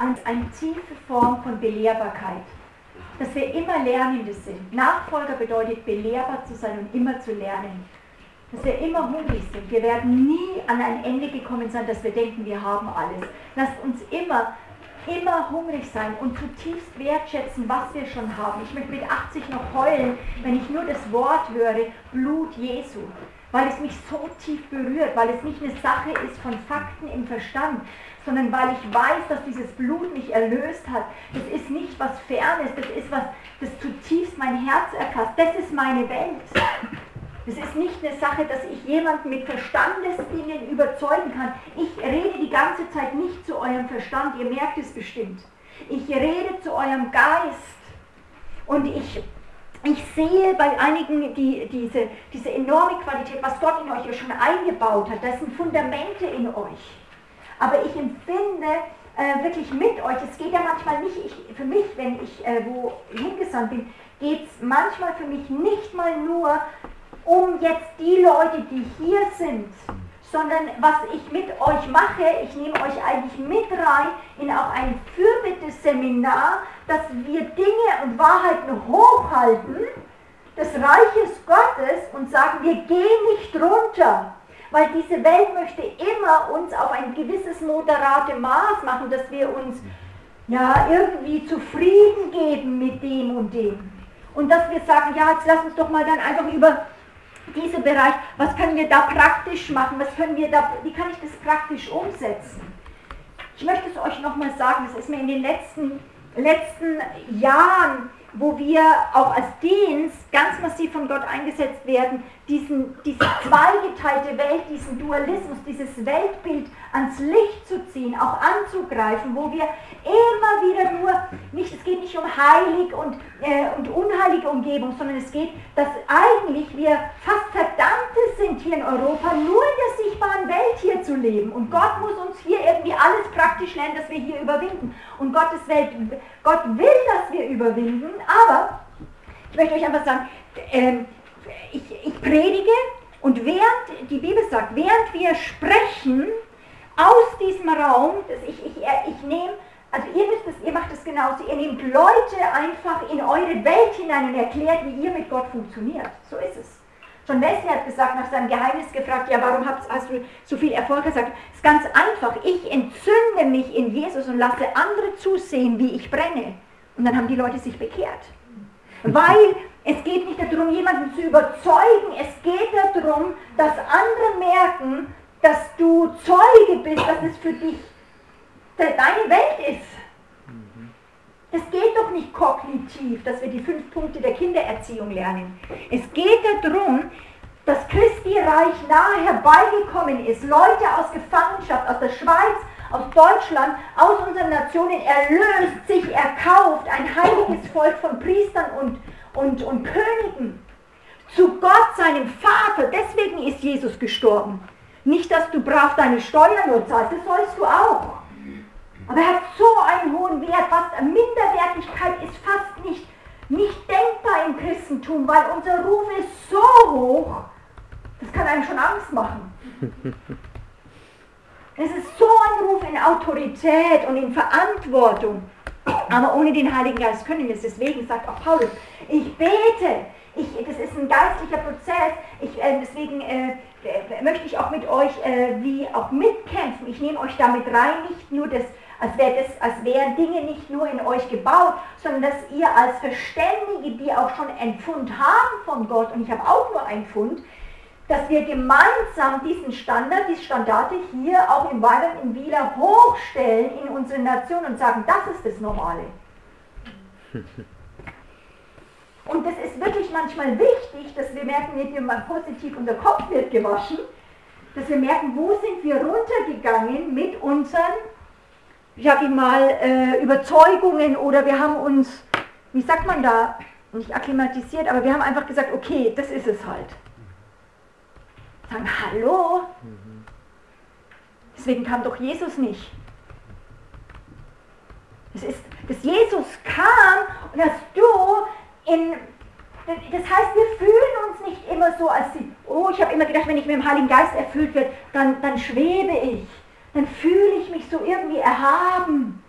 eine tiefe Form von Belehrbarkeit. Dass wir immer Lernende sind. Nachfolger bedeutet, belehrbar zu sein und immer zu lernen. Dass wir immer hungrig sind. Wir werden nie an ein Ende gekommen sein, dass wir denken, wir haben alles. Lasst uns immer, immer hungrig sein und zutiefst wertschätzen, was wir schon haben. Ich möchte mit 80 noch heulen, wenn ich nur das Wort höre, Blut Jesu weil es mich so tief berührt, weil es nicht eine Sache ist von Fakten im Verstand, sondern weil ich weiß, dass dieses Blut mich erlöst hat. Das ist nicht was Fernes, das ist was, das zutiefst mein Herz erfasst. Das ist meine Welt. Das ist nicht eine Sache, dass ich jemanden mit Verstandesdingen überzeugen kann. Ich rede die ganze Zeit nicht zu eurem Verstand, ihr merkt es bestimmt. Ich rede zu eurem Geist. Und ich, ich sehe bei einigen die, diese, diese enorme Qualität, was Gott in euch ja schon eingebaut hat. Das sind Fundamente in euch. Aber ich empfinde äh, wirklich mit euch, es geht ja manchmal nicht, ich, für mich, wenn ich äh, wo hingesandt bin, geht es manchmal für mich nicht mal nur um jetzt die Leute, die hier sind, sondern was ich mit euch mache, ich nehme euch eigentlich mit rein in auch ein Fürbitte-Seminar, dass wir Dinge und Wahrheiten hochhalten des Reiches Gottes und sagen, wir gehen nicht runter weil diese Welt möchte immer uns auf ein gewisses moderate Maß machen, dass wir uns ja irgendwie zufrieden geben mit dem und dem. Und dass wir sagen, ja, jetzt lass uns doch mal dann einfach über diesen Bereich, was können wir da praktisch machen, was können wir da, wie kann ich das praktisch umsetzen? Ich möchte es euch nochmal sagen, das ist mir in den letzten, letzten Jahren wo wir auch als Dienst ganz massiv von Gott eingesetzt werden, diesen, diese zweigeteilte Welt, diesen Dualismus, dieses Weltbild ans Licht zu ziehen, auch anzugreifen, wo wir immer wieder nur, nicht, es geht nicht um heilig und, äh, und unheilige Umgebung, sondern es geht, dass eigentlich wir fast Verdammte sind hier in Europa, nur in der sichtbaren Welt hier zu leben. Und Gott muss uns hier irgendwie alles praktisch lernen, dass wir hier überwinden. Und Gottes Welt, Gott will, dass wir überwinden, aber ich möchte euch einfach sagen, ähm, ich, ich predige und während, die Bibel sagt, während wir sprechen, aus diesem Raum, das ich, ich, ich nehme, also ihr müsst es, ihr macht es genauso, ihr nehmt Leute einfach in eure Welt hinein und erklärt, wie ihr mit Gott funktioniert. So ist es. John Wesley hat gesagt, nach seinem Geheimnis gefragt, ja, warum hast, du so viel Erfolg? Er sagt, es ist ganz einfach, ich entzünde mich in Jesus und lasse andere zusehen, wie ich brenne. Und dann haben die Leute sich bekehrt. Weil es geht nicht darum, jemanden zu überzeugen, es geht darum, dass andere merken, dass du Zeuge bist, dass es für dich deine Welt ist. Es geht doch nicht kognitiv, dass wir die fünf Punkte der Kindererziehung lernen. Es geht darum, dass Christi Reich nahe herbeigekommen ist. Leute aus Gefangenschaft, aus der Schweiz, aus Deutschland, aus unseren Nationen erlöst, sich erkauft, ein heiliges Volk von Priestern und, und, und Königen. Zu Gott, seinem Vater. Deswegen ist Jesus gestorben. Nicht, dass du brav deine Steuern nur zahlst, das sollst du auch. Aber er hat so einen hohen Wert, fast Minderwertigkeit ist fast nicht, nicht denkbar im Christentum, weil unser Ruf ist so hoch, das kann einem schon Angst machen. Es ist so ein Ruf in Autorität und in Verantwortung. Aber ohne den Heiligen Geist können wir es. Deswegen sagt auch Paulus, ich bete, ich, das ist ein geistlicher Prozess. Ich, äh, deswegen äh, möchte ich auch mit euch äh, wie auch mitkämpfen. Ich nehme euch damit rein, nicht nur das, als, wär wären Dinge nicht nur in euch gebaut, sondern dass ihr als Verständige, die auch schon einen Fund haben von Gott, und ich habe auch nur einen Fund, dass wir gemeinsam diesen Standard, die Standarte hier auch in Weiland, in Wieler hochstellen in unsere Nation und sagen, das ist das Normale. Und das ist wirklich manchmal wichtig, dass wir merken, nur mal positiv unser Kopf wird gewaschen, dass wir merken, wo sind wir runtergegangen mit unseren, sag ich mal, äh, Überzeugungen oder wir haben uns, wie sagt man da, nicht akklimatisiert, aber wir haben einfach gesagt, okay, das ist es halt. Sagen, hallo? Deswegen kam doch Jesus nicht. Es ist, dass Jesus kam und dass du in, das heißt, wir fühlen uns nicht immer so, als sie, oh, ich habe immer gedacht, wenn ich mit dem Heiligen Geist erfüllt werde, dann, dann schwebe ich, dann fühle ich mich so irgendwie erhaben.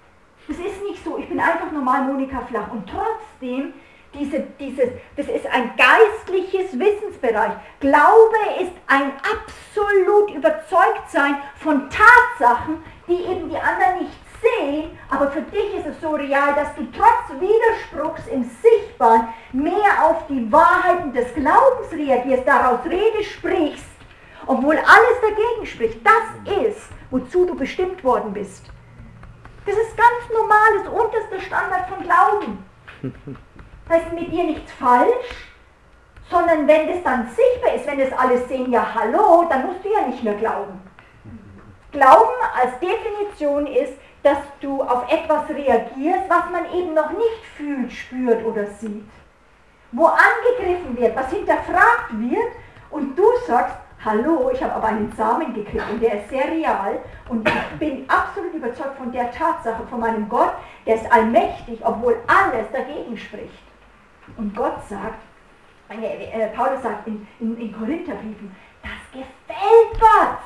normal Monika Flach. Und trotzdem, diese, dieses, das ist ein geistliches Wissensbereich. Glaube ist ein absolut Überzeugtsein von Tatsachen, die eben die anderen nicht sehen, aber für dich ist es so real, dass du trotz Widerspruchs im Sichtbaren mehr auf die Wahrheiten des Glaubens reagierst, daraus Rede sprichst, obwohl alles dagegen spricht. Das ist, wozu du bestimmt worden bist. Das ist ganz normal, das unterste Standard von Glauben. Da ist mit dir nichts falsch, sondern wenn das dann sichtbar ist, wenn das alles sehen, ja hallo, dann musst du ja nicht mehr glauben. Glauben als Definition ist, dass du auf etwas reagierst, was man eben noch nicht fühlt, spürt oder sieht. Wo angegriffen wird, was hinterfragt wird und du sagst, hallo, ich habe aber einen Samen gekriegt und der ist sehr real und ich bin absolut überzeugt von der Tatsache, von meinem Gott, der ist allmächtig, obwohl alles dagegen spricht. Und Gott sagt, äh, äh, Paulus sagt in, in, in Korintherbriefen, das gefällt Gott.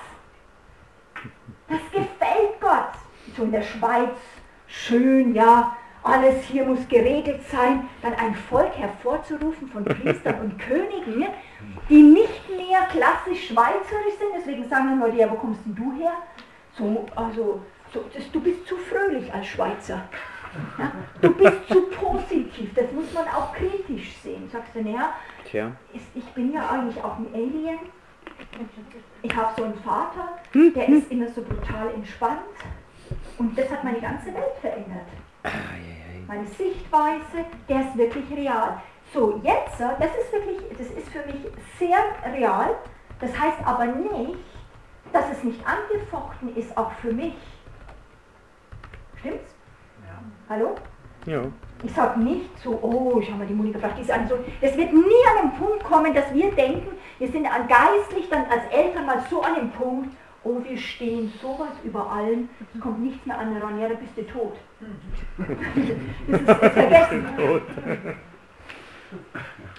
Das gefällt Gott so in der Schweiz, schön, ja, alles hier muss geregelt sein, dann ein Volk hervorzurufen von Priestern und Königen, die nicht mehr klassisch schweizerisch sind, deswegen sagen dann Leute, ja, wo kommst denn du her? So, also, so, das, du bist zu fröhlich als Schweizer. Ja? Du bist zu positiv, das muss man auch kritisch sehen. Sagst du, naja, ich bin ja eigentlich auch ein Alien. Ich habe so einen Vater, hm? der ist immer so brutal entspannt. Und das hat meine ganze Welt verändert. Meine Sichtweise, der ist wirklich real. So, jetzt, das ist wirklich, das ist für mich sehr real. Das heißt aber nicht, dass es nicht angefochten ist, auch für mich. Stimmt's? Ja. Hallo? Ja. Ich sage nicht so, oh, schau mal, die Monika gebracht, die ist so. Das wird nie an den Punkt kommen, dass wir denken, wir sind geistlich dann als Eltern mal so an dem Punkt, oh, wir stehen sowas über allem, es kommt nichts mehr an heran, ja, da bist du tot. das ist, ist vergessen.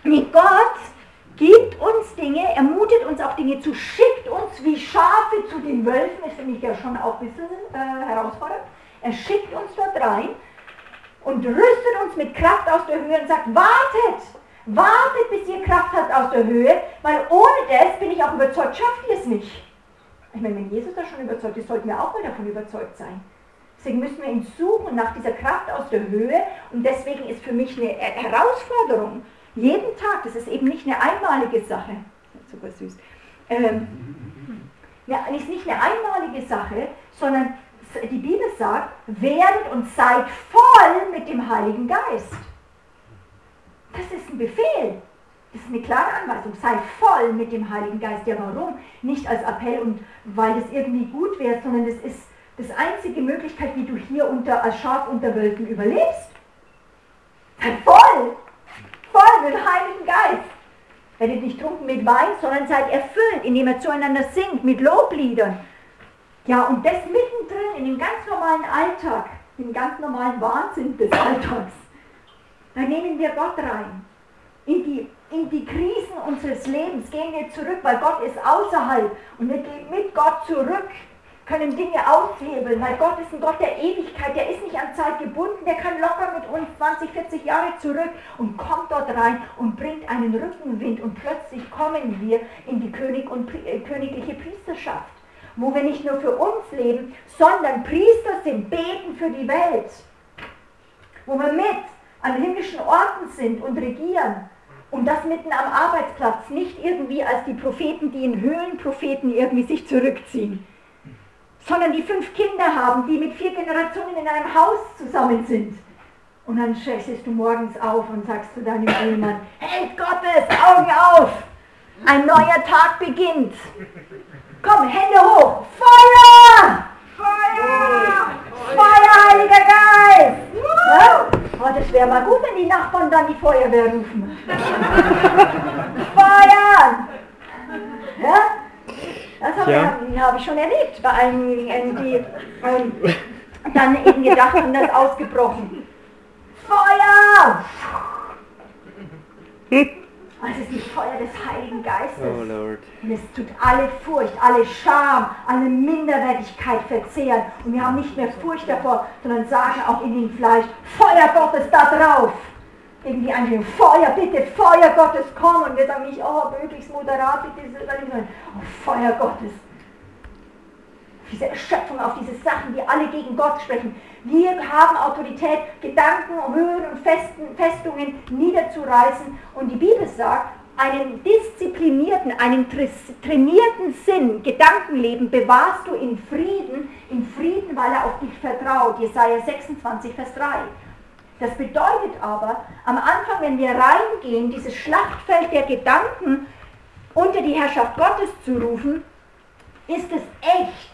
Nee, Gott gibt uns Dinge, ermutet uns auch Dinge zu, schickt uns wie Schafe zu den Wölfen, das finde ich ja schon auch ein bisschen äh, herausfordernd. Er schickt uns dort rein und rüstet uns mit Kraft aus der Höhe und sagt, wartet, wartet, bis ihr Kraft habt aus der Höhe, weil ohne das bin ich auch überzeugt, schafft ihr es nicht. Ich meine, wenn Jesus da schon überzeugt ist, sollten wir auch mal davon überzeugt sein. Deswegen müssen wir ihn suchen nach dieser Kraft aus der Höhe und deswegen ist für mich eine Herausforderung, jeden Tag, das ist eben nicht eine einmalige Sache, super süß, ähm, ja, ist nicht eine einmalige Sache, sondern die Bibel sagt, werdet und seid voll mit dem Heiligen Geist. Das ist ein Befehl. Das ist eine klare Anweisung. Sei voll mit dem Heiligen Geist. Ja, warum? Nicht als Appell und weil das irgendwie gut wäre, sondern das ist das einzige Möglichkeit, wie du hier unter, als Schaf unter Wölfen überlebst. Sei voll! Voll mit dem Heiligen Geist. Werdet nicht trunken mit Wein, sondern seid erfüllt, indem er zueinander singt, mit Lobliedern. Ja, und das mittendrin in dem ganz normalen Alltag, im ganz normalen Wahnsinn des Alltags. Da nehmen wir Gott rein. In die in die Krisen unseres Lebens gehen wir zurück, weil Gott ist außerhalb. Und wir gehen mit Gott zurück, können Dinge aushebeln, weil Gott ist ein Gott der Ewigkeit, der ist nicht an Zeit gebunden, der kann locker mit uns 20, 40 Jahre zurück und kommt dort rein und bringt einen Rückenwind und plötzlich kommen wir in die König und äh, königliche Priesterschaft, wo wir nicht nur für uns leben, sondern Priester sind, beten für die Welt, wo wir mit an himmlischen Orten sind und regieren und das mitten am Arbeitsplatz, nicht irgendwie als die Propheten, die in Höhlenpropheten irgendwie sich zurückziehen, sondern die fünf Kinder haben, die mit vier Generationen in einem Haus zusammen sind. Und dann stehst du morgens auf und sagst zu deinem Ehemann, Held Gottes, Augen auf, ein neuer Tag beginnt. Komm, Hände hoch, Feuer! Feuer! Heiliger Geist! Ja? Oh, das wäre mal gut, wenn die Nachbarn dann die Feuerwehr rufen. Feuern! Ja? Das habe ja. ich, hab ich schon erlebt bei einigen, die ähm, dann eben gedacht haben, das ausgebrochen. Feuer! Also es ist das Feuer des Heiligen Geistes. Oh Lord. Und es tut alle Furcht, alle Scham, alle Minderwertigkeit verzehren. Und wir haben nicht mehr Furcht davor, sondern sagen auch in den Fleisch, Feuer Gottes da drauf. Irgendwie ein Feuer, bitte, Feuer Gottes, komm. Und wir sagen nicht, oh, möglichst moderat, bitte, oh, Feuer Gottes. Diese Erschöpfung, auf diese Sachen, die alle gegen Gott sprechen. Wir haben Autorität, Gedanken, Höhen und Festen, Festungen niederzureißen. Und die Bibel sagt, einen disziplinierten, einen trainierten Sinn, Gedankenleben bewahrst du in Frieden, in Frieden, weil er auf dich vertraut. Jesaja 26, Vers 3. Das bedeutet aber, am Anfang, wenn wir reingehen, dieses Schlachtfeld der Gedanken unter die Herrschaft Gottes zu rufen, ist es echt,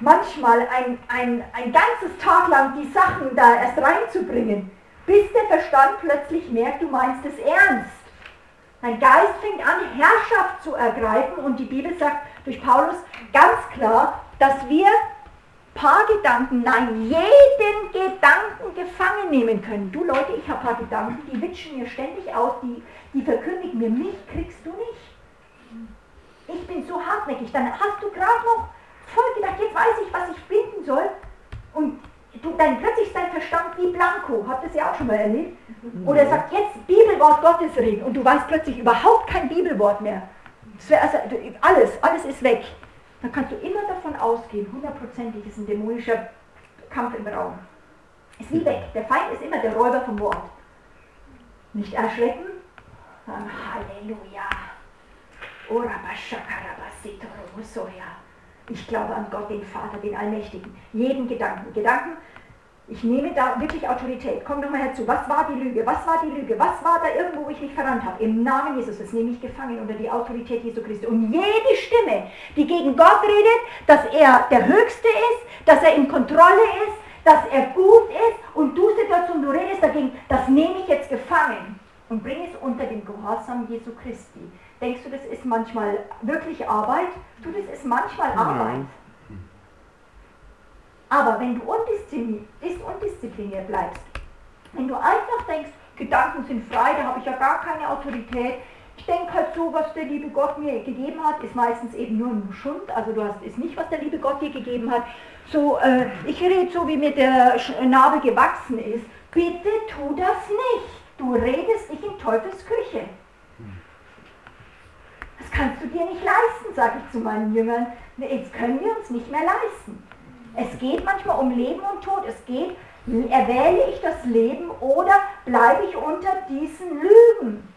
manchmal ein, ein, ein ganzes Tag lang die Sachen da erst reinzubringen, bis der Verstand plötzlich merkt, du meinst es ernst. Dein Geist fängt an, Herrschaft zu ergreifen und die Bibel sagt durch Paulus ganz klar, dass wir paar Gedanken, nein, jeden Gedanken gefangen nehmen können. Du Leute, ich habe paar Gedanken, die witschen mir ständig aus, die, die verkündigen mir, mich kriegst du nicht. Ich bin so hartnäckig. Dann hast du gerade noch voll gedacht, jetzt weiß ich, was ich binden soll. Und du, dann plötzlich ist dein Verstand wie Blanko. Habt ihr es ja auch schon mal erlebt? Oder er sagt jetzt Bibelwort Gottes reden und du weißt plötzlich überhaupt kein Bibelwort mehr. Also, alles, alles ist weg dann kannst du immer davon ausgehen, hundertprozentig ist ein dämonischer Kampf im Raum. Ist wie weg. Der Feind ist immer der Räuber vom Wort. Nicht erschrecken, sondern Halleluja. Ich glaube an Gott, den Vater, den Allmächtigen. Jeden Gedanken. Gedanken ich nehme da wirklich Autorität. Komm doch mal herzu. Was war die Lüge? Was war die Lüge? Was war da irgendwo, wo ich mich verrannt habe? Im Namen Jesus, das nehme ich gefangen unter die Autorität Jesu Christi. Und jede Stimme, die gegen Gott redet, dass er der Höchste ist, dass er in Kontrolle ist, dass er gut ist und du Situation, du redest dagegen, das nehme ich jetzt gefangen und bringe es unter den Gehorsam Jesu Christi. Denkst du, das ist manchmal wirklich Arbeit? Du, das ist manchmal Arbeit. Aber wenn du undiszipliniert bleibst, wenn du einfach denkst, Gedanken sind frei, da habe ich ja gar keine Autorität, ich denke halt so, was der liebe Gott mir gegeben hat, ist meistens eben nur ein Schund, also du hast ist nicht, was der liebe Gott dir gegeben hat. So, äh, ich rede so, wie mir der Nabel gewachsen ist. Bitte tu das nicht. Du redest nicht in Teufels Küche. Kannst du dir nicht leisten, sage ich zu meinen Jüngern. Jetzt können wir uns nicht mehr leisten. Es geht manchmal um Leben und Tod. Es geht, erwähle ich das Leben oder bleibe ich unter diesen Lügen?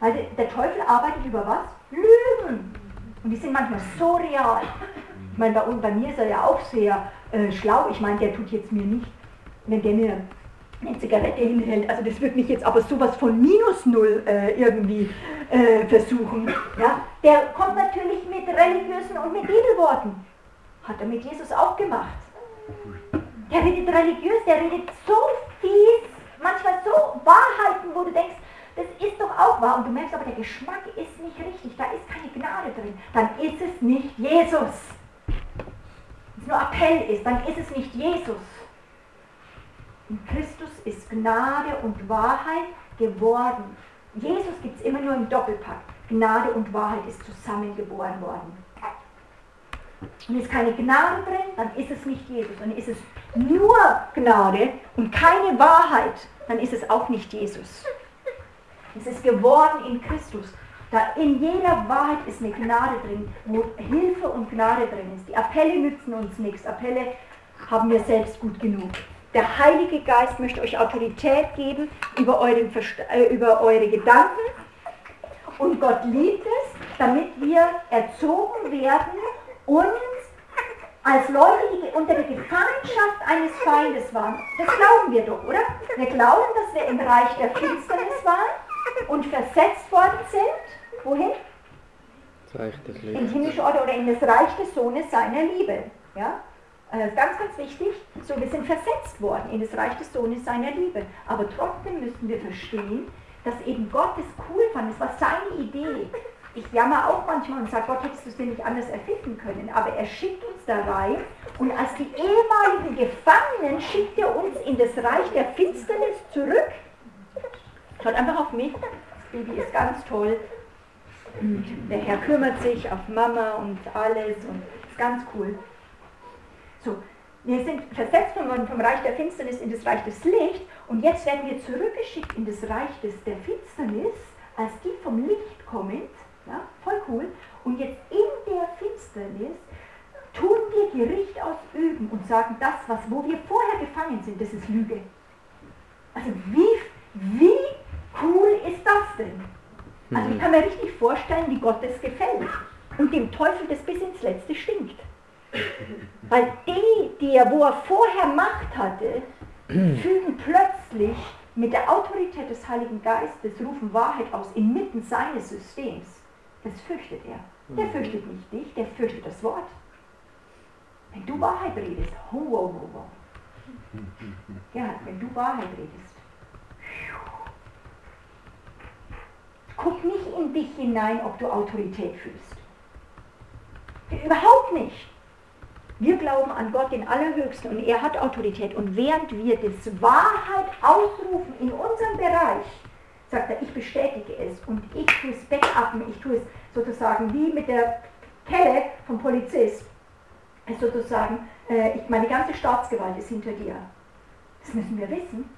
Weil der Teufel arbeitet über was? Lügen. Und die sind manchmal so real. Ich meine, bei, bei mir ist er ja auch sehr äh, schlau. Ich meine, der tut jetzt mir nicht, wenn der mir eine Zigarette hinhält, also das wird mich jetzt aber sowas von minus null äh, irgendwie äh, versuchen. Ja? Der kommt natürlich mit religiösen und mit Bibelworten. Hat er mit Jesus auch gemacht. Der redet religiös, der redet so fies, manchmal so Wahrheiten, wo du denkst, das ist doch auch wahr. Und du merkst aber, der Geschmack ist nicht richtig, da ist keine Gnade drin. Dann ist es nicht Jesus. Wenn es nur Appell ist, dann ist es nicht Jesus. In Christus ist Gnade und Wahrheit geworden. Jesus gibt es immer nur im Doppelpack. Gnade und Wahrheit ist zusammengeboren worden und ist keine Gnade drin, dann ist es nicht Jesus. Und ist es nur Gnade und keine Wahrheit, dann ist es auch nicht Jesus. Es ist geworden in Christus. Da in jeder Wahrheit ist eine Gnade drin, wo Hilfe und Gnade drin ist. Die Appelle nützen uns nichts. Appelle haben wir selbst gut genug. Der Heilige Geist möchte euch Autorität geben über, euren äh, über eure Gedanken. Und Gott liebt es, damit wir erzogen werden uns als Leute, die unter der Gefangenschaft eines Feindes waren. Das glauben wir doch, oder? Wir glauben, dass wir im Reich der Finsternis waren und versetzt worden sind. Wohin? In himmlische Orte oder in das Reich des Sohnes seiner Liebe. Ja? Äh, ganz, ganz wichtig. So, wir sind versetzt worden in das Reich des Sohnes seiner Liebe. Aber trotzdem müssen wir verstehen, dass eben Gott es cool fand. Es war seine Idee. Ich jammer auch manchmal und sage, Gott, hättest du es denn nicht anders erfinden können. Aber er schickt uns da rein und als die ehemaligen Gefangenen schickt er uns in das Reich der Finsternis zurück. Schaut einfach auf mich. Baby ist ganz toll. Und der Herr kümmert sich auf Mama und alles und ist ganz cool. So, wir sind versetzt worden vom Reich der Finsternis in das Reich des Lichts und jetzt werden wir zurückgeschickt in das Reich des, der Finsternis, als die vom Licht kommen. Ja, voll cool. Und jetzt in der Finsternis tun wir Gericht ausüben und sagen, das, was, wo wir vorher gefangen sind, das ist Lüge. Also wie, wie cool ist das denn? Also ich mhm. kann mir richtig vorstellen, wie Gott das gefällt und dem Teufel das bis ins Letzte stinkt. Weil die, die er, wo er vorher Macht hatte, fügen plötzlich mit der Autorität des Heiligen Geistes, rufen Wahrheit aus inmitten seines Systems. Das fürchtet er. Der mhm. fürchtet nicht dich, der fürchtet das Wort. Wenn du Wahrheit redest, ho, ho, ho, ho. Ja, wenn du Wahrheit redest. Guck nicht in dich hinein, ob du Autorität fühlst. Überhaupt nicht. Wir glauben an Gott den Allerhöchsten und er hat Autorität. Und während wir das Wahrheit ausrufen in unserem Bereich, sagt er, ich bestätige es und ich tue es backuppen, ich tue es sozusagen wie mit der Kelle vom Polizist. Sozusagen, äh, ich, meine ganze Staatsgewalt ist hinter dir. Das müssen wir wissen.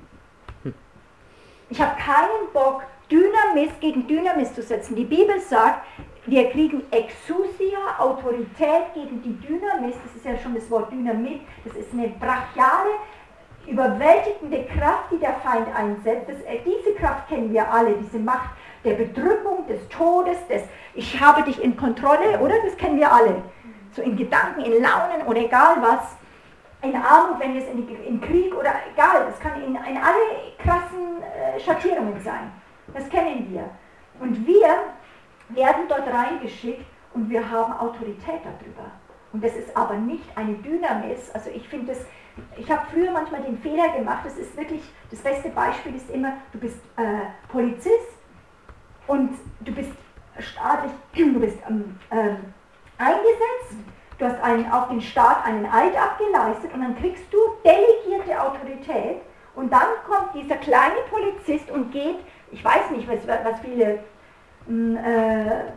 Ich habe keinen Bock, Dynamis gegen Dynamis zu setzen. Die Bibel sagt, wir kriegen Exousia, Autorität gegen die Dynamis, das ist ja schon das Wort Dynamit, das ist eine brachiale, überwältigende Kraft, die der Feind einsetzt. Das, äh, diese Kraft kennen wir alle, diese Macht der Bedrückung, des Todes, des Ich habe dich in Kontrolle, oder? Das kennen wir alle. So in Gedanken, in Launen oder egal was. In Armut, wenn es in, in Krieg oder egal, das kann in, in alle krassen äh, Schattierungen sein. Das kennen wir. Und wir werden dort reingeschickt und wir haben Autorität darüber. Und das ist aber nicht eine Dynamis. Also ich finde das, ich habe früher manchmal den Fehler gemacht, das ist wirklich, das beste Beispiel ist immer, du bist äh, Polizist und du bist staatlich, du bist ähm, äh, eingesetzt, du hast einen, auf den Staat einen Eid abgeleistet und dann kriegst du delegierte Autorität und dann kommt dieser kleine Polizist und geht, ich weiß nicht, was, was viele in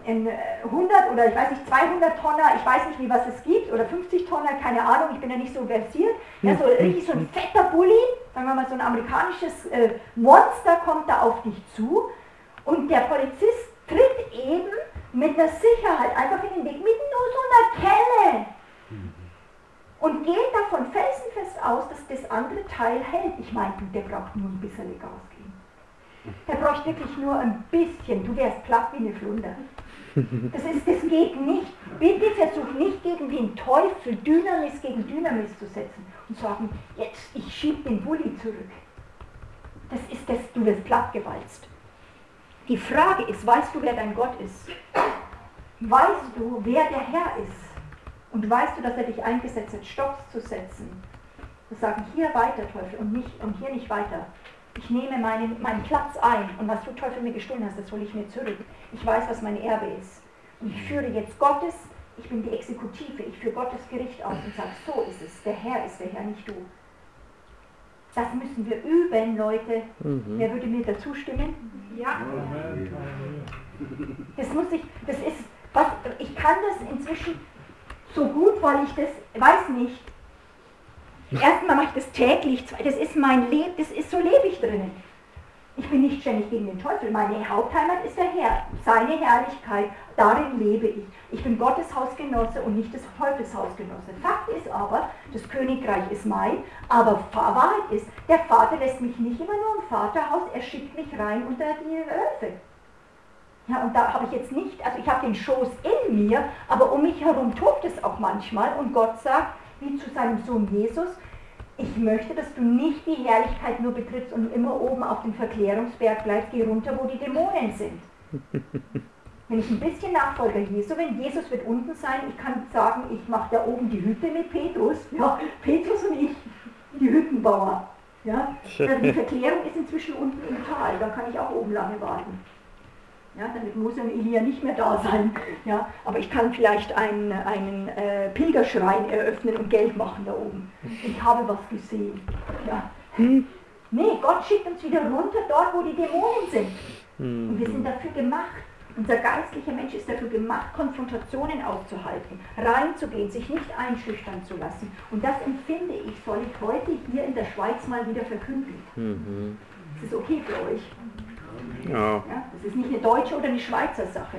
100 äh, oder ich weiß nicht 200 Tonner, ich weiß nicht, wie was es gibt, oder 50 Tonner, keine Ahnung, ich bin ja nicht so versiert. Ja, so richtig so ein fetter Bulli, sagen wir mal so ein amerikanisches äh, Monster kommt da auf dich zu und der Polizist tritt eben mit einer Sicherheit einfach in den Weg, mit nur so einer Kelle und geht davon felsenfest aus, dass das andere Teil hält. Ich meine, der braucht nur ein bisschen Gas der braucht wirklich nur ein bisschen. Du wärst platt wie eine Flunder. Das, ist, das geht nicht. Bitte versuch nicht gegen den Teufel Dynamis gegen Dynamis zu setzen und sagen, jetzt, ich schieb den Bulli zurück. Das ist das, du wirst plattgewalzt. Die Frage ist, weißt du, wer dein Gott ist? Weißt du, wer der Herr ist? Und weißt du, dass er dich eingesetzt hat, Stopps zu setzen? Wir sagen, hier weiter, Teufel, und, nicht, und hier nicht weiter. Ich nehme meinen, meinen Platz ein und was du Teufel mir gestohlen hast, das hole ich mir zurück. Ich weiß, was mein Erbe ist. Und ich führe jetzt Gottes, ich bin die Exekutive, ich führe Gottes Gericht aus und sage, so ist es, der Herr ist der Herr, nicht du. Das müssen wir üben, Leute. Mhm. Wer würde mir dazu stimmen? Ja. Das muss ich, das ist, was, ich kann das inzwischen so gut, weil ich das, weiß nicht, Erstmal mache ich das täglich, das ist mein Leben, das ist so lebe ich drinnen. Ich bin nicht ständig gegen den Teufel. Meine Hauptheimat ist der Herr, seine Herrlichkeit, darin lebe ich. Ich bin Gottes Hausgenosse und nicht des Teufels Hausgenosse. Fakt ist aber, das Königreich ist mein, aber Wahrheit ist, der Vater lässt mich nicht immer nur im Vaterhaus, er schickt mich rein unter die Wölfe. Ja, und da habe ich jetzt nicht, also ich habe den Schoß in mir, aber um mich herum tobt es auch manchmal und Gott sagt, wie zu seinem Sohn Jesus, ich möchte, dass du nicht die Herrlichkeit nur betrittst und immer oben auf dem Verklärungsberg bleibst, geh runter, wo die Dämonen sind. Wenn ich ein bisschen Nachfolger Jesu, wenn Jesus wird unten sein, ich kann sagen, ich mache da oben die Hütte mit Petrus, ja, Petrus und ich, die Hüttenbauer. Ja. Die Verklärung ist inzwischen unten im Tal, da kann ich auch oben lange warten. Ja, damit Mose und Elia nicht mehr da sein. Ja, aber ich kann vielleicht einen, einen äh, Pilgerschrein eröffnen und Geld machen da oben. Ich habe was gesehen. Ja. Nee, Gott schickt uns wieder runter dort, wo die Dämonen sind. Und wir sind dafür gemacht. Unser geistlicher Mensch ist dafür gemacht, Konfrontationen auszuhalten, reinzugehen, sich nicht einschüchtern zu lassen. Und das empfinde ich, soll ich heute hier in der Schweiz mal wieder verkünden. Mhm. Das ist okay für euch. Ja. Das ist nicht eine deutsche oder eine Schweizer Sache.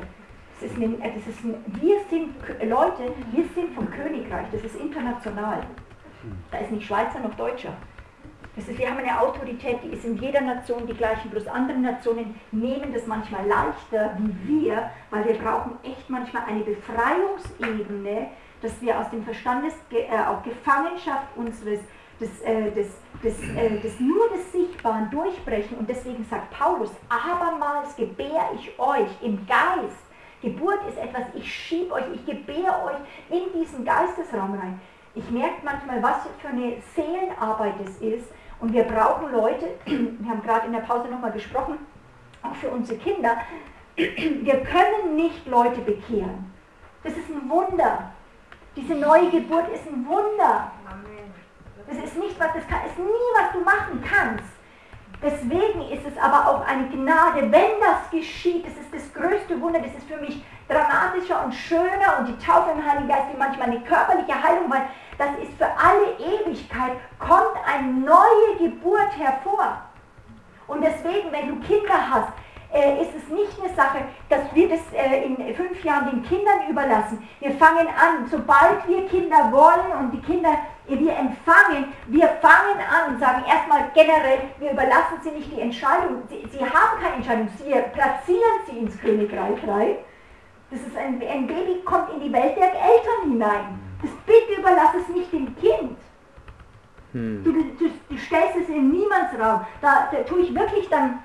Das ist eine, das ist ein, wir sind Leute, wir sind vom Königreich, das ist international. Da ist nicht Schweizer noch Deutscher. Das ist, wir haben eine Autorität, die ist in jeder Nation die gleiche, bloß andere Nationen nehmen das manchmal leichter wie wir, weil wir brauchen echt manchmal eine Befreiungsebene, dass wir aus dem Verstandes, äh, auch Gefangenschaft unseres, des, äh, des, des, äh, des nur des Sichtbaren durchbrechen. Und deswegen sagt Paulus, abermals gebär ich euch im Geist. Geburt ist etwas, ich schiebe euch, ich gebär euch in diesen Geistesraum rein. Ich merke manchmal, was für eine Seelenarbeit es ist, und wir brauchen Leute, wir haben gerade in der Pause nochmal gesprochen, auch für unsere Kinder, wir können nicht Leute bekehren. Das ist ein Wunder. Diese neue Geburt ist ein Wunder. Das ist nicht was, das kann, ist nie, was du machen kannst. Deswegen ist es aber auch eine Gnade, wenn das geschieht. Das ist das größte Wunder. Das ist für mich dramatischer und schöner und die Taufe im Heiligen Geist wie manchmal eine körperliche Heilung, weil das ist für alle Ewigkeit, kommt eine neue Geburt hervor. Und deswegen, wenn du Kinder hast, äh, ist es nicht eine Sache, dass wir das äh, in fünf Jahren den Kindern überlassen. Wir fangen an, sobald wir Kinder wollen und die Kinder äh, wir empfangen, wir fangen an und sagen erstmal generell, wir überlassen sie nicht die Entscheidung. Sie, sie haben keine Entscheidung, sie platzieren sie ins Königreich rein. Das ist ein, ein Baby kommt in die Welt der Eltern hinein. Das bitte überlass es nicht dem Kind. Hm. Du, du, du, stellst es in Niemandsraum. Da, da tue ich wirklich dann,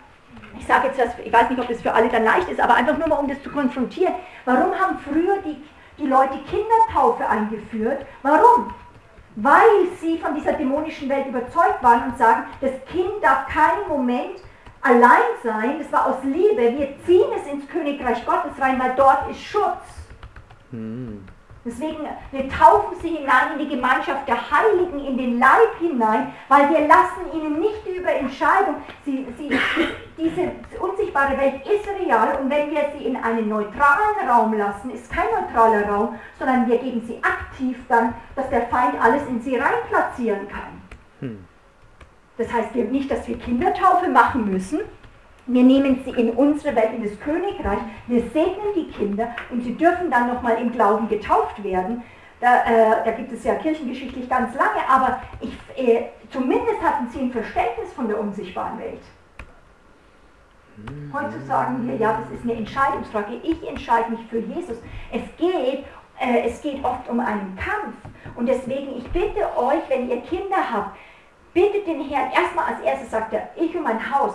ich sage jetzt ich weiß nicht, ob das für alle dann leicht ist, aber einfach nur mal, um das zu konfrontieren. Warum haben früher die, die Leute Kindertaufe eingeführt? Warum? Weil sie von dieser dämonischen Welt überzeugt waren und sagen, das Kind darf keinen Moment allein sein, das war aus Liebe, wir ziehen es ins Königreich Gottes rein, weil dort ist Schutz. Hm. Deswegen, wir taufen sie hinein in die Gemeinschaft der Heiligen, in den Leib hinein, weil wir lassen ihnen nicht über Entscheidung. Sie, sie, diese unsichtbare Welt ist real und wenn wir sie in einen neutralen Raum lassen, ist kein neutraler Raum, sondern wir geben sie aktiv dann, dass der Feind alles in sie reinplatzieren kann. Hm. Das heißt nicht, dass wir Kindertaufe machen müssen, wir nehmen sie in unsere Welt, in das Königreich, wir segnen die Kinder und sie dürfen dann nochmal im Glauben getauft werden. Da, äh, da, gibt es ja kirchengeschichtlich ganz lange, aber ich, äh, zumindest hatten sie ein Verständnis von der unsichtbaren Welt. Heute sagen wir, ja, das ist eine Entscheidungsfrage. Ich entscheide mich für Jesus. Es geht, äh, es geht oft um einen Kampf. Und deswegen, ich bitte euch, wenn ihr Kinder habt, bittet den Herrn, erstmal als erstes sagt er, ich und mein Haus,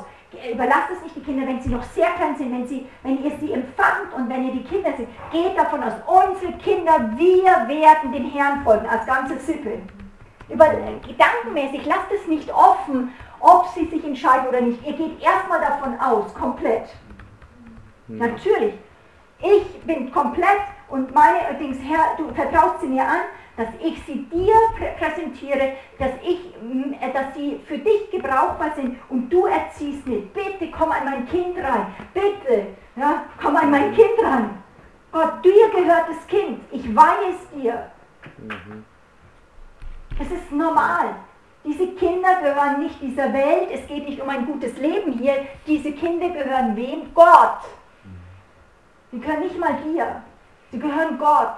überlasst es nicht die Kinder, wenn sie noch sehr klein sind, wenn, sie, wenn ihr sie empfangt und wenn ihr die Kinder seht. Geht davon aus, unsere Kinder, wir werden dem Herrn folgen, als ganze Sippe. Über, äh, gedankenmäßig, lasst es nicht offen, ob sie sich entscheiden oder nicht. Ihr geht erstmal davon aus, komplett. Mhm. Natürlich. Ich bin komplett und meine Dings, Herr, du vertraust sie mir an, dass ich sie dir präsentiere, dass, ich, äh, dass sie für dich gebrauchbar sind und du erziehst mich. Bitte komm an mein Kind rein. Bitte, ja, komm an mein Kind ran. Gott, dir gehört das Kind. Ich weihe es dir. Mhm. Es ist normal. Diese Kinder gehören nicht dieser Welt. Es geht nicht um ein gutes Leben hier. Diese Kinder gehören wem? Gott. Sie gehören nicht mal dir. Sie gehören Gott.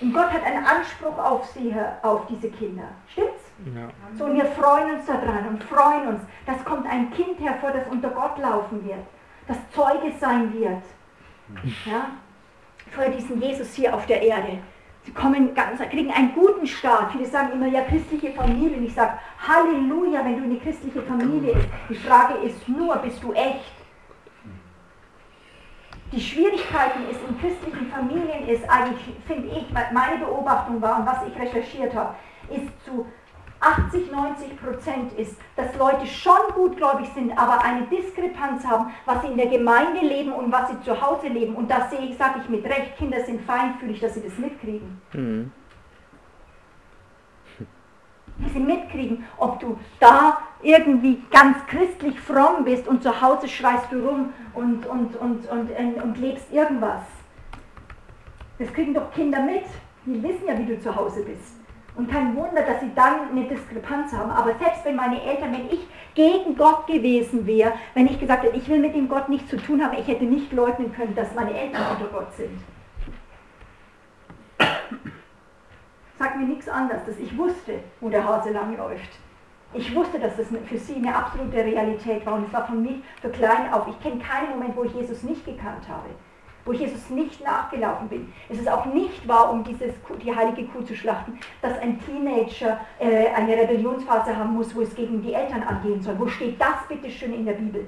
Und Gott hat einen Anspruch auf sie, auf diese Kinder. Stimmt's? Ja. So, und wir freuen uns daran und freuen uns. dass kommt ein Kind hervor, das unter Gott laufen wird, das Zeuge sein wird. Ja? Vor diesem Jesus hier auf der Erde. Sie kommen ganz, kriegen einen guten Start. Viele sagen immer, ja, christliche Familie. Und ich sage, Halleluja, wenn du eine christliche Familie bist. Die Frage ist nur, bist du echt? Die Schwierigkeiten ist in christlichen Familien ist eigentlich, finde ich, meine Beobachtung war und was ich recherchiert habe, ist zu 80, 90 Prozent ist, dass Leute schon gutgläubig sind, aber eine Diskrepanz haben, was sie in der Gemeinde leben und was sie zu Hause leben. Und das sehe ich, sage ich mit Recht, Kinder sind feinfühlig, dass sie das mitkriegen. Mhm. Dass sie mitkriegen, ob du da irgendwie ganz christlich fromm bist und zu Hause schreist du rum und, und, und, und, und, lebst irgendwas. Das kriegen doch Kinder mit. Die wissen ja, wie du zu Hause bist. Und kein Wunder, dass sie dann eine Diskrepanz haben. Aber selbst wenn meine Eltern, wenn ich gegen Gott gewesen wäre, wenn ich gesagt hätte, ich will mit dem Gott nichts zu tun haben, ich hätte nicht leugnen können, dass meine Eltern unter Gott sind. Sagt mir nichts anderes, dass ich wusste, wo der Hase lang läuft. Ich wusste, dass das für sie eine absolute Realität war und es war von mir für klein auf. Ich kenne keinen Moment, wo ich Jesus nicht gekannt habe wo Jesus nicht nachgelaufen bin. Es ist auch nicht wahr, um dieses, die heilige Kuh zu schlachten, dass ein Teenager äh, eine Rebellionsphase haben muss, wo es gegen die Eltern angehen soll. Wo steht das bitte schön in der Bibel?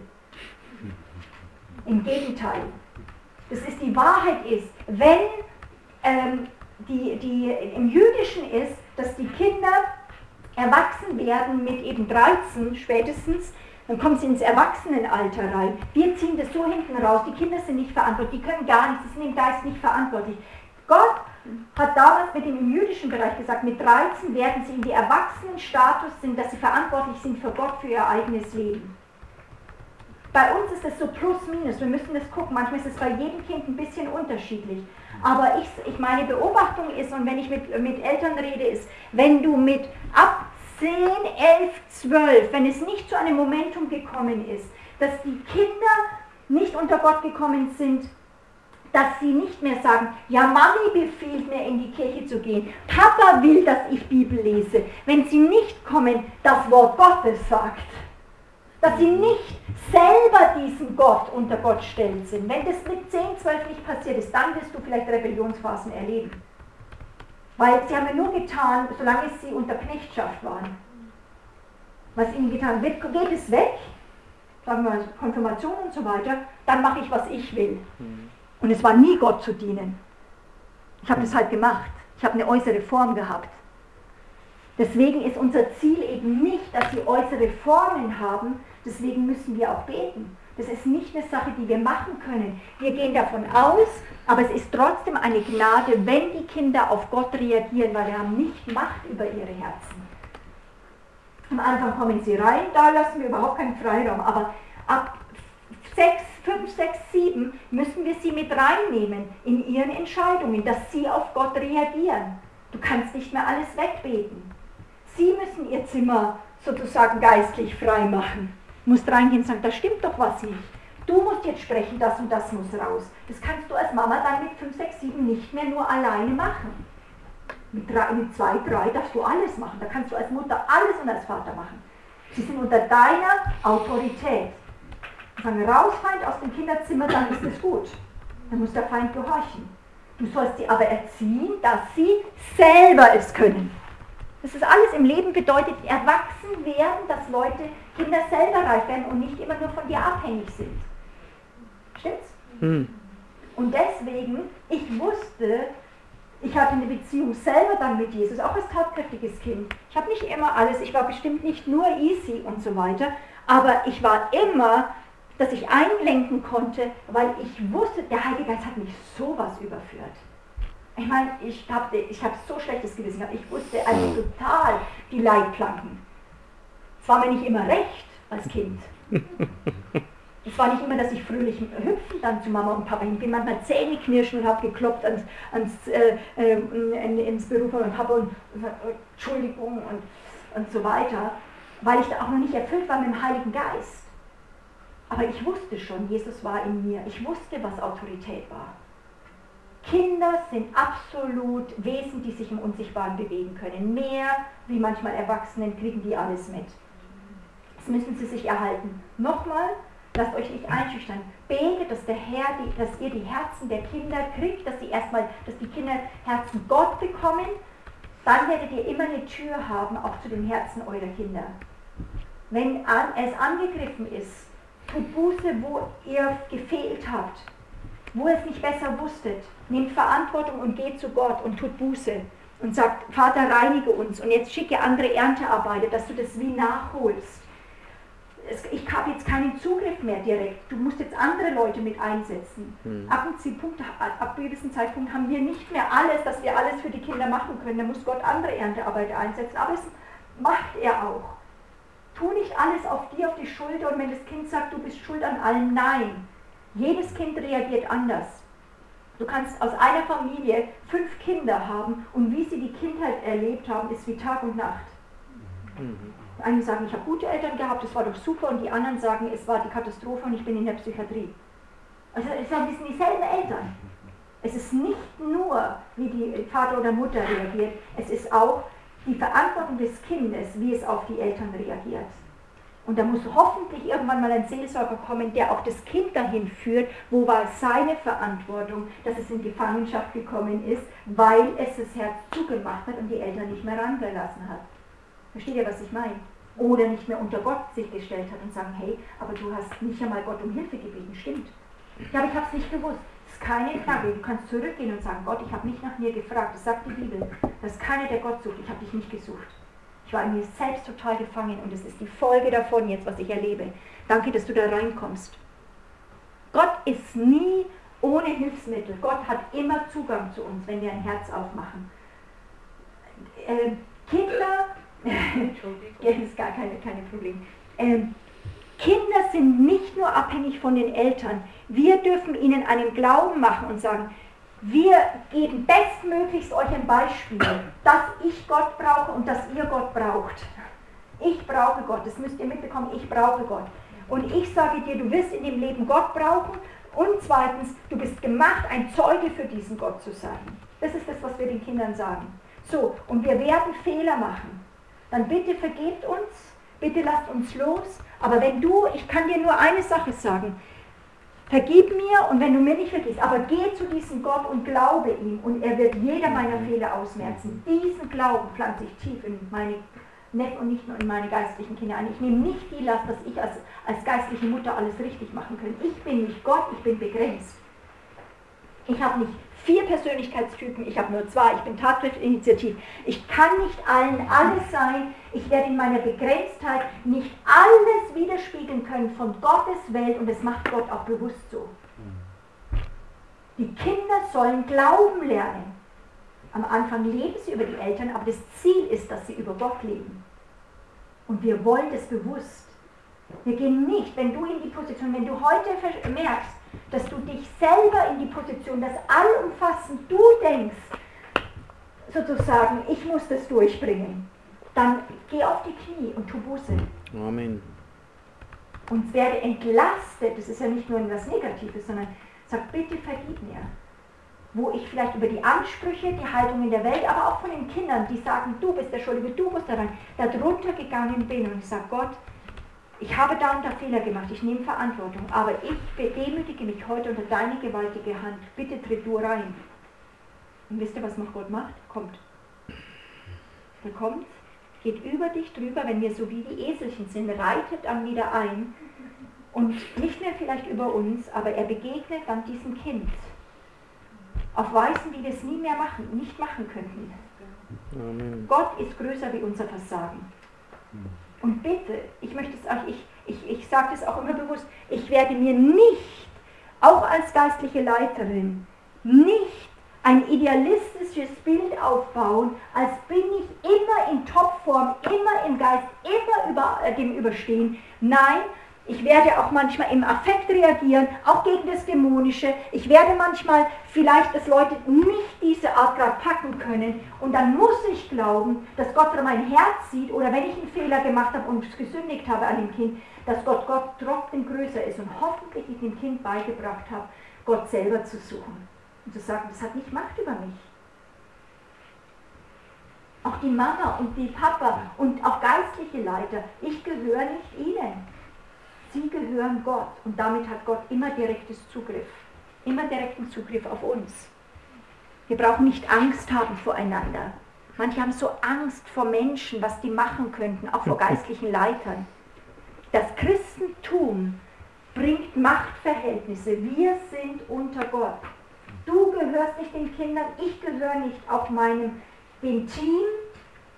Im Gegenteil. Das ist die Wahrheit ist, wenn ähm, die, die im Jüdischen ist, dass die Kinder erwachsen werden mit eben 13 spätestens, dann kommen sie ins Erwachsenenalter rein. Wir ziehen das so hinten raus. Die Kinder sind nicht verantwortlich, die können gar nichts, sie sind im Geist nicht verantwortlich. Gott hat damals mit dem im jüdischen Bereich gesagt, mit 13 werden sie in die Erwachsenenstatus sind, dass sie verantwortlich sind für Gott, für ihr eigenes Leben. Bei uns ist es so plus minus, wir müssen das gucken, manchmal ist es bei jedem Kind ein bisschen unterschiedlich. Aber ich, ich meine Beobachtung ist, und wenn ich mit, mit Eltern rede, ist, wenn du mit ab 10, 11, 12, wenn es nicht zu einem Momentum gekommen ist, dass die Kinder nicht unter Gott gekommen sind, dass sie nicht mehr sagen, ja, Mami befiehlt mir in die Kirche zu gehen, Papa will, dass ich Bibel lese, wenn sie nicht kommen, das Wort Gottes sagt, dass sie nicht selber diesen Gott unter Gott stellen sind. Wenn das mit 10, 12 nicht passiert ist, dann wirst du vielleicht Rebellionsphasen erleben. Weil sie haben ja nur getan, solange sie unter Knechtschaft waren. Was ihnen getan wird, geht es weg, sagen wir Konfirmation und so weiter, dann mache ich, was ich will. Mhm. Und es war nie Gott zu dienen. Ich habe das halt gemacht. Ich habe eine äußere Form gehabt. Deswegen ist unser Ziel eben nicht, dass sie äußere Formen haben, deswegen müssen wir auch beten. Das ist nicht eine Sache, die wir machen können. Wir gehen davon aus, aber es ist trotzdem eine Gnade, wenn die Kinder auf Gott reagieren, weil wir haben nicht Macht über ihre Herzen. Am Anfang kommen sie rein, da lassen wir überhaupt keinen Freiraum, aber ab 6, 5, 6, 7 müssen wir sie mit reinnehmen in ihren Entscheidungen, dass sie auf Gott reagieren. Du kannst nicht mehr alles wegbeten. Sie müssen ihr Zimmer sozusagen geistlich frei machen musst reingehen und sagen, da stimmt doch was nicht. Du musst jetzt sprechen, das und das muss raus. Das kannst du als Mama dann mit 5, 6, 7 nicht mehr nur alleine machen. Mit, drei, mit zwei, drei darfst du alles machen. Da kannst du als Mutter alles und als Vater machen. Sie sind unter deiner Autorität. Sagen, raus, Feind, aus dem Kinderzimmer, dann ist es gut. Dann muss der Feind gehorchen. Du sollst sie aber erziehen, dass sie selber es können. Das ist alles im Leben bedeutet, erwachsen werden, dass Leute, Kinder selber reif werden und nicht immer nur von dir abhängig sind. Stimmt's? Hm. Und deswegen, ich wusste, ich hatte eine Beziehung selber dann mit Jesus, auch als tatkräftiges Kind. Ich habe nicht immer alles, ich war bestimmt nicht nur easy und so weiter, aber ich war immer, dass ich einlenken konnte, weil ich wusste, der Heilige Geist hat mich sowas überführt. Ich meine, ich habe ich hab so schlechtes Gewissen gehabt. Ich wusste also total die Leitplanken. Es war mir nicht immer recht als Kind. Es war nicht immer, dass ich fröhlich hüpfen dann zu Mama und Papa hin bin. Manchmal Zähne knirschen und habe geklopft ans, ans, äh, äh, ins Büro von meinem Papa und, und äh, Entschuldigung und, und so weiter, weil ich da auch noch nicht erfüllt war mit dem Heiligen Geist. Aber ich wusste schon, Jesus war in mir. Ich wusste, was Autorität war. Kinder sind absolut Wesen, die sich im Unsichtbaren bewegen können. Mehr wie manchmal Erwachsenen kriegen die alles mit. Das müssen sie sich erhalten. Nochmal, lasst euch nicht einschüchtern. Betet, dass der Herr, die, dass ihr die Herzen der Kinder kriegt, dass sie erstmal, dass die Kinder Herzen Gott bekommen. Dann werdet ihr immer eine Tür haben, auch zu den Herzen eurer Kinder. Wenn es angegriffen ist, tut Buße, wo ihr gefehlt habt wo ihr es nicht besser wusstet, nehmt Verantwortung und geht zu Gott und tut Buße und sagt, Vater, reinige uns und jetzt schicke andere Erntearbeiter, dass du das wie nachholst. ich habe jetzt keinen Zugriff mehr direkt. Du musst jetzt andere Leute mit einsetzen. Mhm. Ab, einem Punkt, ab gewissen Zeitpunkt haben wir nicht mehr alles, dass wir alles für die Kinder machen können. Da muss Gott andere Erntearbeiter einsetzen. Aber es macht er auch. Tu nicht alles auf dir, auf die Schulter und wenn das Kind sagt, du bist schuld an allem, nein. Jedes Kind reagiert anders. Du kannst aus einer Familie fünf Kinder haben und wie sie die Kindheit erlebt haben, ist wie Tag und Nacht. Mhm. Einige sagen, ich habe gute Eltern gehabt, das war doch super, und die anderen sagen, es war die Katastrophe und ich bin in der Psychiatrie. Also es sind dieselben Eltern. Es ist nicht nur, wie die Vater oder Mutter reagiert, es ist auch die Verantwortung des Kindes, wie es auf die Eltern reagiert. Und da muss hoffentlich irgendwann mal ein Seelsorger kommen, der auch das Kind dahin führt, wo war seine Verantwortung, dass es in Gefangenschaft gekommen ist, weil es das Herz zugemacht hat und die Eltern nicht mehr rangelassen hat. Versteht ihr, was ich meine? Oder nicht mehr unter Gott sich gestellt hat und sagen, hey, aber du hast nicht einmal Gott um Hilfe gebeten. Stimmt. Ja, aber ich habe es nicht gewusst. Das ist keine Frage. Du kannst zurückgehen und sagen, Gott, ich habe nicht nach mir gefragt. Das sagt die Bibel. Das ist keiner, der Gott sucht. Ich habe dich nicht gesucht. Ich war in mir selbst total gefangen und es ist die Folge davon jetzt, was ich erlebe. Danke, dass du da reinkommst. Gott ist nie ohne Hilfsmittel. Gott hat immer Zugang zu uns, wenn wir ein Herz aufmachen. Äh, Kinder, das ist gar keine, keine Problem. Ähm, Kinder sind nicht nur abhängig von den Eltern. Wir dürfen ihnen einen Glauben machen und sagen, wir geben bestmöglichst euch ein Beispiel, dass ich Gott brauche und dass ihr Gott braucht. Ich brauche Gott, das müsst ihr mitbekommen, ich brauche Gott. Und ich sage dir, du wirst in dem Leben Gott brauchen und zweitens, du bist gemacht, ein Zeuge für diesen Gott zu sein. Das ist das, was wir den Kindern sagen. So, und wir werden Fehler machen. Dann bitte vergebt uns, bitte lasst uns los. Aber wenn du, ich kann dir nur eine Sache sagen, Vergib mir und wenn du mir nicht vergisst, aber geh zu diesem Gott und glaube ihm und er wird jeder meiner Fehler ausmerzen. Diesen Glauben pflanze ich tief in meine Neffen und nicht nur in meine geistlichen Kinder ein. Ich nehme nicht die Last, dass ich als, als geistliche Mutter alles richtig machen kann. Ich bin nicht Gott, ich bin begrenzt. Ich habe nicht vier Persönlichkeitstypen, ich habe nur zwei, ich bin Tatkräftinitiativ. Ich kann nicht allen alles sein, ich werde in meiner Begrenztheit nicht alles widerspiegeln können von Gottes Welt und das macht Gott auch bewusst so. Die Kinder sollen Glauben lernen. Am Anfang leben sie über die Eltern, aber das Ziel ist, dass sie über Gott leben. Und wir wollen das bewusst. Wir gehen nicht, wenn du in die Position, wenn du heute merkst, dass du dich selber in die Position, dass allumfassend du denkst, sozusagen, ich muss das durchbringen, dann geh auf die Knie und tu Buße. Amen. Und werde entlastet, das ist ja nicht nur etwas Negatives, sondern sag, bitte vergib mir. Wo ich vielleicht über die Ansprüche, die Haltung in der Welt, aber auch von den Kindern, die sagen, du bist der Schuldige, du musst daran, da drunter gegangen bin und ich sage, Gott, ich habe da und da Fehler gemacht, ich nehme Verantwortung, aber ich demütige mich heute unter deine gewaltige Hand. Bitte tritt du rein. Und wisst ihr, was noch Gott macht? Kommt. Er kommt, geht über dich drüber, wenn wir so wie die Eselchen sind, reitet an wieder ein und nicht mehr vielleicht über uns, aber er begegnet dann diesem Kind auf Weisen, die wir es nie mehr machen, nicht machen könnten. Amen. Gott ist größer wie unser Versagen. Und bitte, ich möchte es auch, ich, ich, ich sage das auch immer bewusst, ich werde mir nicht, auch als geistliche Leiterin, nicht ein idealistisches Bild aufbauen, als bin ich immer in Topform, immer im Geist, immer über äh, dem Überstehen. Nein, ich werde auch manchmal im Affekt reagieren, auch gegen das Dämonische. Ich werde manchmal vielleicht, dass Leute nicht diese Art gerade packen können. Und dann muss ich glauben, dass Gott mein Herz sieht oder wenn ich einen Fehler gemacht habe und gesündigt habe an dem Kind, dass Gott, Gott trotzdem größer ist und hoffentlich ich dem Kind beigebracht habe, Gott selber zu suchen. Und zu sagen, das hat nicht Macht über mich. Auch die Mama und die Papa und auch geistliche Leiter, ich gehöre nicht ihnen. Sie gehören Gott und damit hat Gott immer direktes Zugriff, immer direkten Zugriff auf uns. Wir brauchen nicht Angst haben voreinander. Manche haben so Angst vor Menschen, was die machen könnten, auch vor geistlichen Leitern. Das Christentum bringt Machtverhältnisse. Wir sind unter Gott. Du gehörst nicht den Kindern, ich gehöre nicht auf meinem dem Team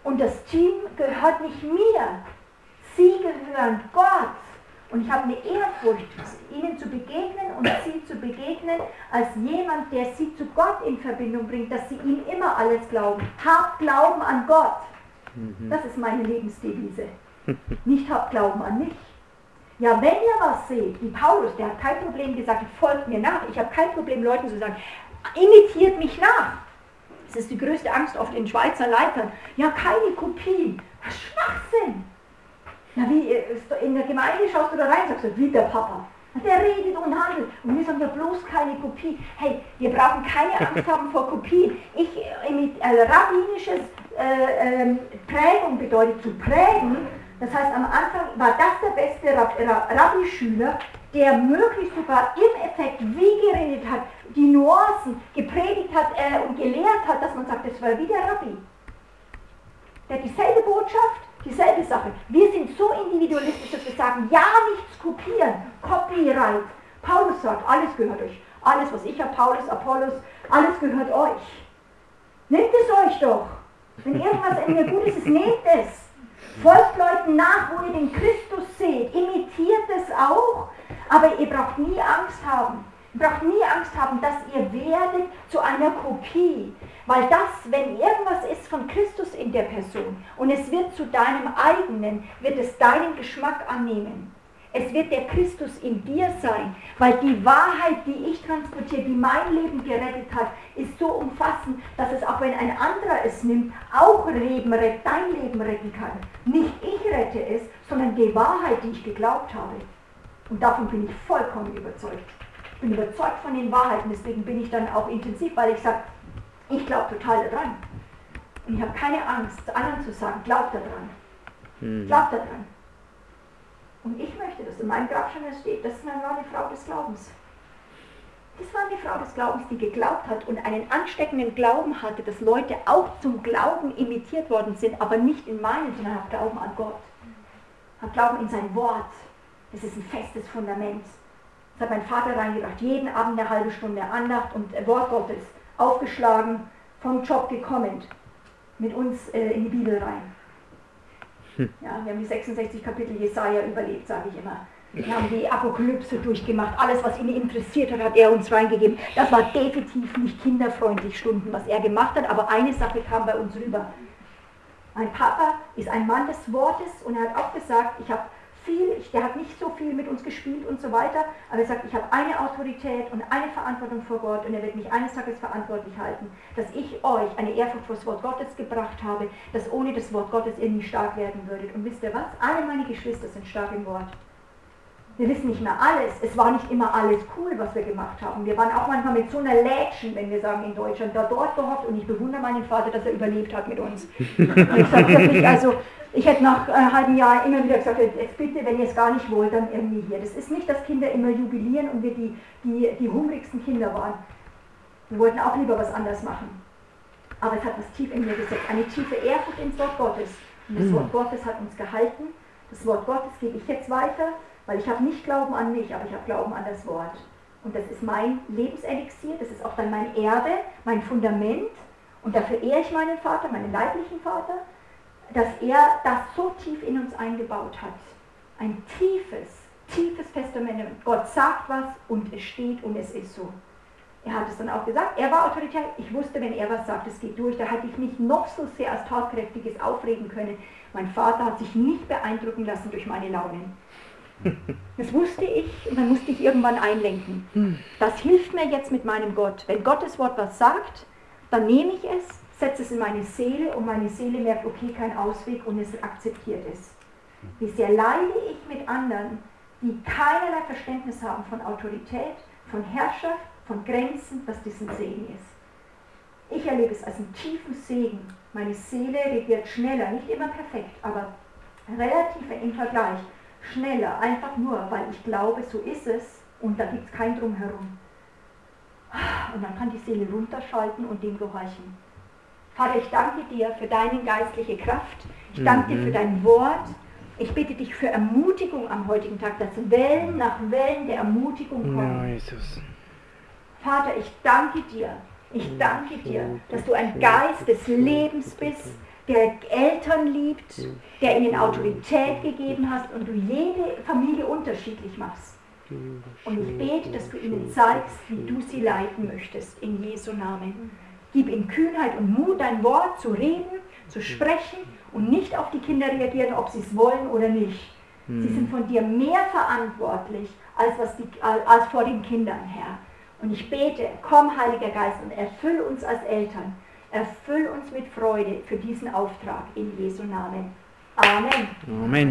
und das Team gehört nicht mir. Sie gehören Gott. Und ich habe eine Ehrfurcht, ihnen zu begegnen und sie zu begegnen als jemand, der sie zu Gott in Verbindung bringt, dass sie ihm immer alles glauben. Habt Glauben an Gott. Mhm. Das ist meine Lebensdevise. Nicht habt Glauben an mich. Ja, wenn ihr was seht, wie Paulus, der hat kein Problem gesagt, folgt mir nach. Ich habe kein Problem, Leuten zu sagen, imitiert mich nach. Das ist die größte Angst oft in Schweizer Leitern. Ja, keine Kopien. Was Schwachsinn. Ja, wie äh, in der Gemeinde schaust du da rein und sagst, wie der Papa. Der redet und handelt. Und wir sagen ja bloß keine Kopie. Hey, wir brauchen keine Angst haben vor Kopien. Ich, äh, mit äh, rabbinisches äh, äh, Prägung bedeutet zu prägen. Das heißt, am Anfang war das der beste Rab Rabbi-Schüler, der möglichst sogar im Effekt wie geredet hat, die Nuancen gepredigt hat äh, und gelehrt hat, dass man sagt, das war wie der Rabbi. Der hat dieselbe Botschaft, dieselbe Sache. Wir sind so individualistisch, dass wir sagen, ja, nichts kopieren, Copyright. Paulus sagt, alles gehört euch. Alles, was ich habe, Paulus, Apollos, alles gehört euch. Nehmt es euch doch. Wenn irgendwas in mir gut ist, nehmt es. Folgt Leuten nach, wo ihr den Christus seht. Imitiert es auch. Aber ihr braucht nie Angst haben. Braucht nie Angst haben, dass ihr werdet zu einer Kopie. Weil das, wenn irgendwas ist von Christus in der Person und es wird zu deinem eigenen, wird es deinen Geschmack annehmen. Es wird der Christus in dir sein, weil die Wahrheit, die ich transportiere, die mein Leben gerettet hat, ist so umfassend, dass es auch wenn ein anderer es nimmt, auch Leben rettet, dein Leben retten kann. Nicht ich rette es, sondern die Wahrheit, die ich geglaubt habe. Und davon bin ich vollkommen überzeugt. Ich bin überzeugt von den Wahrheiten, deswegen bin ich dann auch intensiv, weil ich sage, ich glaube total daran. Und ich habe keine Angst, anderen zu sagen, glaub daran. Mhm. Glaub daran. Und ich möchte, dass in meinem Grabstein steht, das war eine Frau des Glaubens. Das war eine Frau des Glaubens, die geglaubt hat und einen ansteckenden Glauben hatte, dass Leute auch zum Glauben imitiert worden sind, aber nicht in meinen, sondern hat Glauben an Gott. Hat Glauben in sein Wort. Das ist ein festes Fundament. Das hat mein Vater reingebracht. Jeden Abend eine halbe Stunde Andacht und Wort Gottes aufgeschlagen, vom Job gekommen, mit uns äh, in die Bibel rein. Hm. Ja, wir haben die 66 Kapitel Jesaja überlebt, sage ich immer. Wir haben die Apokalypse durchgemacht. Alles, was ihn interessiert hat, hat er uns reingegeben. Das war definitiv nicht kinderfreundlich Stunden, was er gemacht hat, aber eine Sache kam bei uns rüber. Mein Papa ist ein Mann des Wortes und er hat auch gesagt, ich habe viel, der hat nicht so viel mit uns gespielt und so weiter, aber er sagt, ich habe eine Autorität und eine Verantwortung vor Gott und er wird mich eines Tages verantwortlich halten, dass ich euch eine Ehrfurcht vor das Wort Gottes gebracht habe, dass ohne das Wort Gottes ihr nie stark werden würdet. Und wisst ihr was? Alle meine Geschwister sind stark im Wort. Wir wissen nicht mehr alles. Es war nicht immer alles cool, was wir gemacht haben. Wir waren auch manchmal mit so einer Lätschen, wenn wir sagen in Deutschland, da dort gehofft und ich bewundere meinen Vater, dass er überlebt hat mit uns. Ich sage wirklich, also ich hätte nach einem halben Jahr immer wieder gesagt, jetzt bitte, wenn ihr es gar nicht wollt, dann irgendwie hier. Das ist nicht, dass Kinder immer jubilieren und wir die, die, die hungrigsten Kinder waren. Wir wollten auch lieber was anders machen. Aber es hat was tief in mir gesetzt, eine tiefe Ehrfurcht ins Wort Gottes. Und das mhm. Wort Gottes hat uns gehalten. Das Wort Gottes gebe ich jetzt weiter, weil ich habe nicht Glauben an mich, aber ich habe Glauben an das Wort. Und das ist mein Lebenselixier, das ist auch dann mein Erbe, mein Fundament. Und dafür ehre ich meinen Vater, meinen leiblichen Vater dass er das so tief in uns eingebaut hat. Ein tiefes, tiefes Testament. Gott sagt was und es steht und es ist so. Er hat es dann auch gesagt, er war autoritär. Ich wusste, wenn er was sagt, es geht durch. Da hatte ich mich noch so sehr als tatkräftiges aufregen können. Mein Vater hat sich nicht beeindrucken lassen durch meine Launen. Das wusste ich und dann musste ich irgendwann einlenken. Das hilft mir jetzt mit meinem Gott. Wenn Gottes Wort was sagt, dann nehme ich es setze es in meine Seele und meine Seele merkt, okay, kein Ausweg und es akzeptiert es. Wie sehr leide ich mit anderen, die keinerlei Verständnis haben von Autorität, von Herrschaft, von Grenzen, was diesen Segen ist. Ich erlebe es als einen tiefen Segen. Meine Seele regiert schneller, nicht immer perfekt, aber relativ im Vergleich schneller, einfach nur, weil ich glaube, so ist es und da gibt es kein Drumherum. Und dann kann die Seele runterschalten und dem gehorchen. Vater, ich danke dir für deine geistliche Kraft. Ich danke mhm. dir für dein Wort. Ich bitte dich für Ermutigung am heutigen Tag, dass Wellen nach Wellen der Ermutigung kommen. Ja, Jesus. Vater, ich danke dir. Ich danke dir, dass du ein Geist des Lebens bist, der Eltern liebt, der ihnen Autorität gegeben hat und du jede Familie unterschiedlich machst. Und ich bete, dass du ihnen zeigst, wie du sie leiten möchtest, in Jesu Namen. Gib ihnen Kühnheit und Mut, dein Wort zu reden, zu sprechen und nicht auf die Kinder reagieren, ob sie es wollen oder nicht. Sie sind von dir mehr verantwortlich, als, was die, als vor den Kindern, Herr. Und ich bete, komm, Heiliger Geist, und erfüll uns als Eltern Erfüll uns mit Freude für diesen Auftrag in Jesu Namen. Amen. Amen.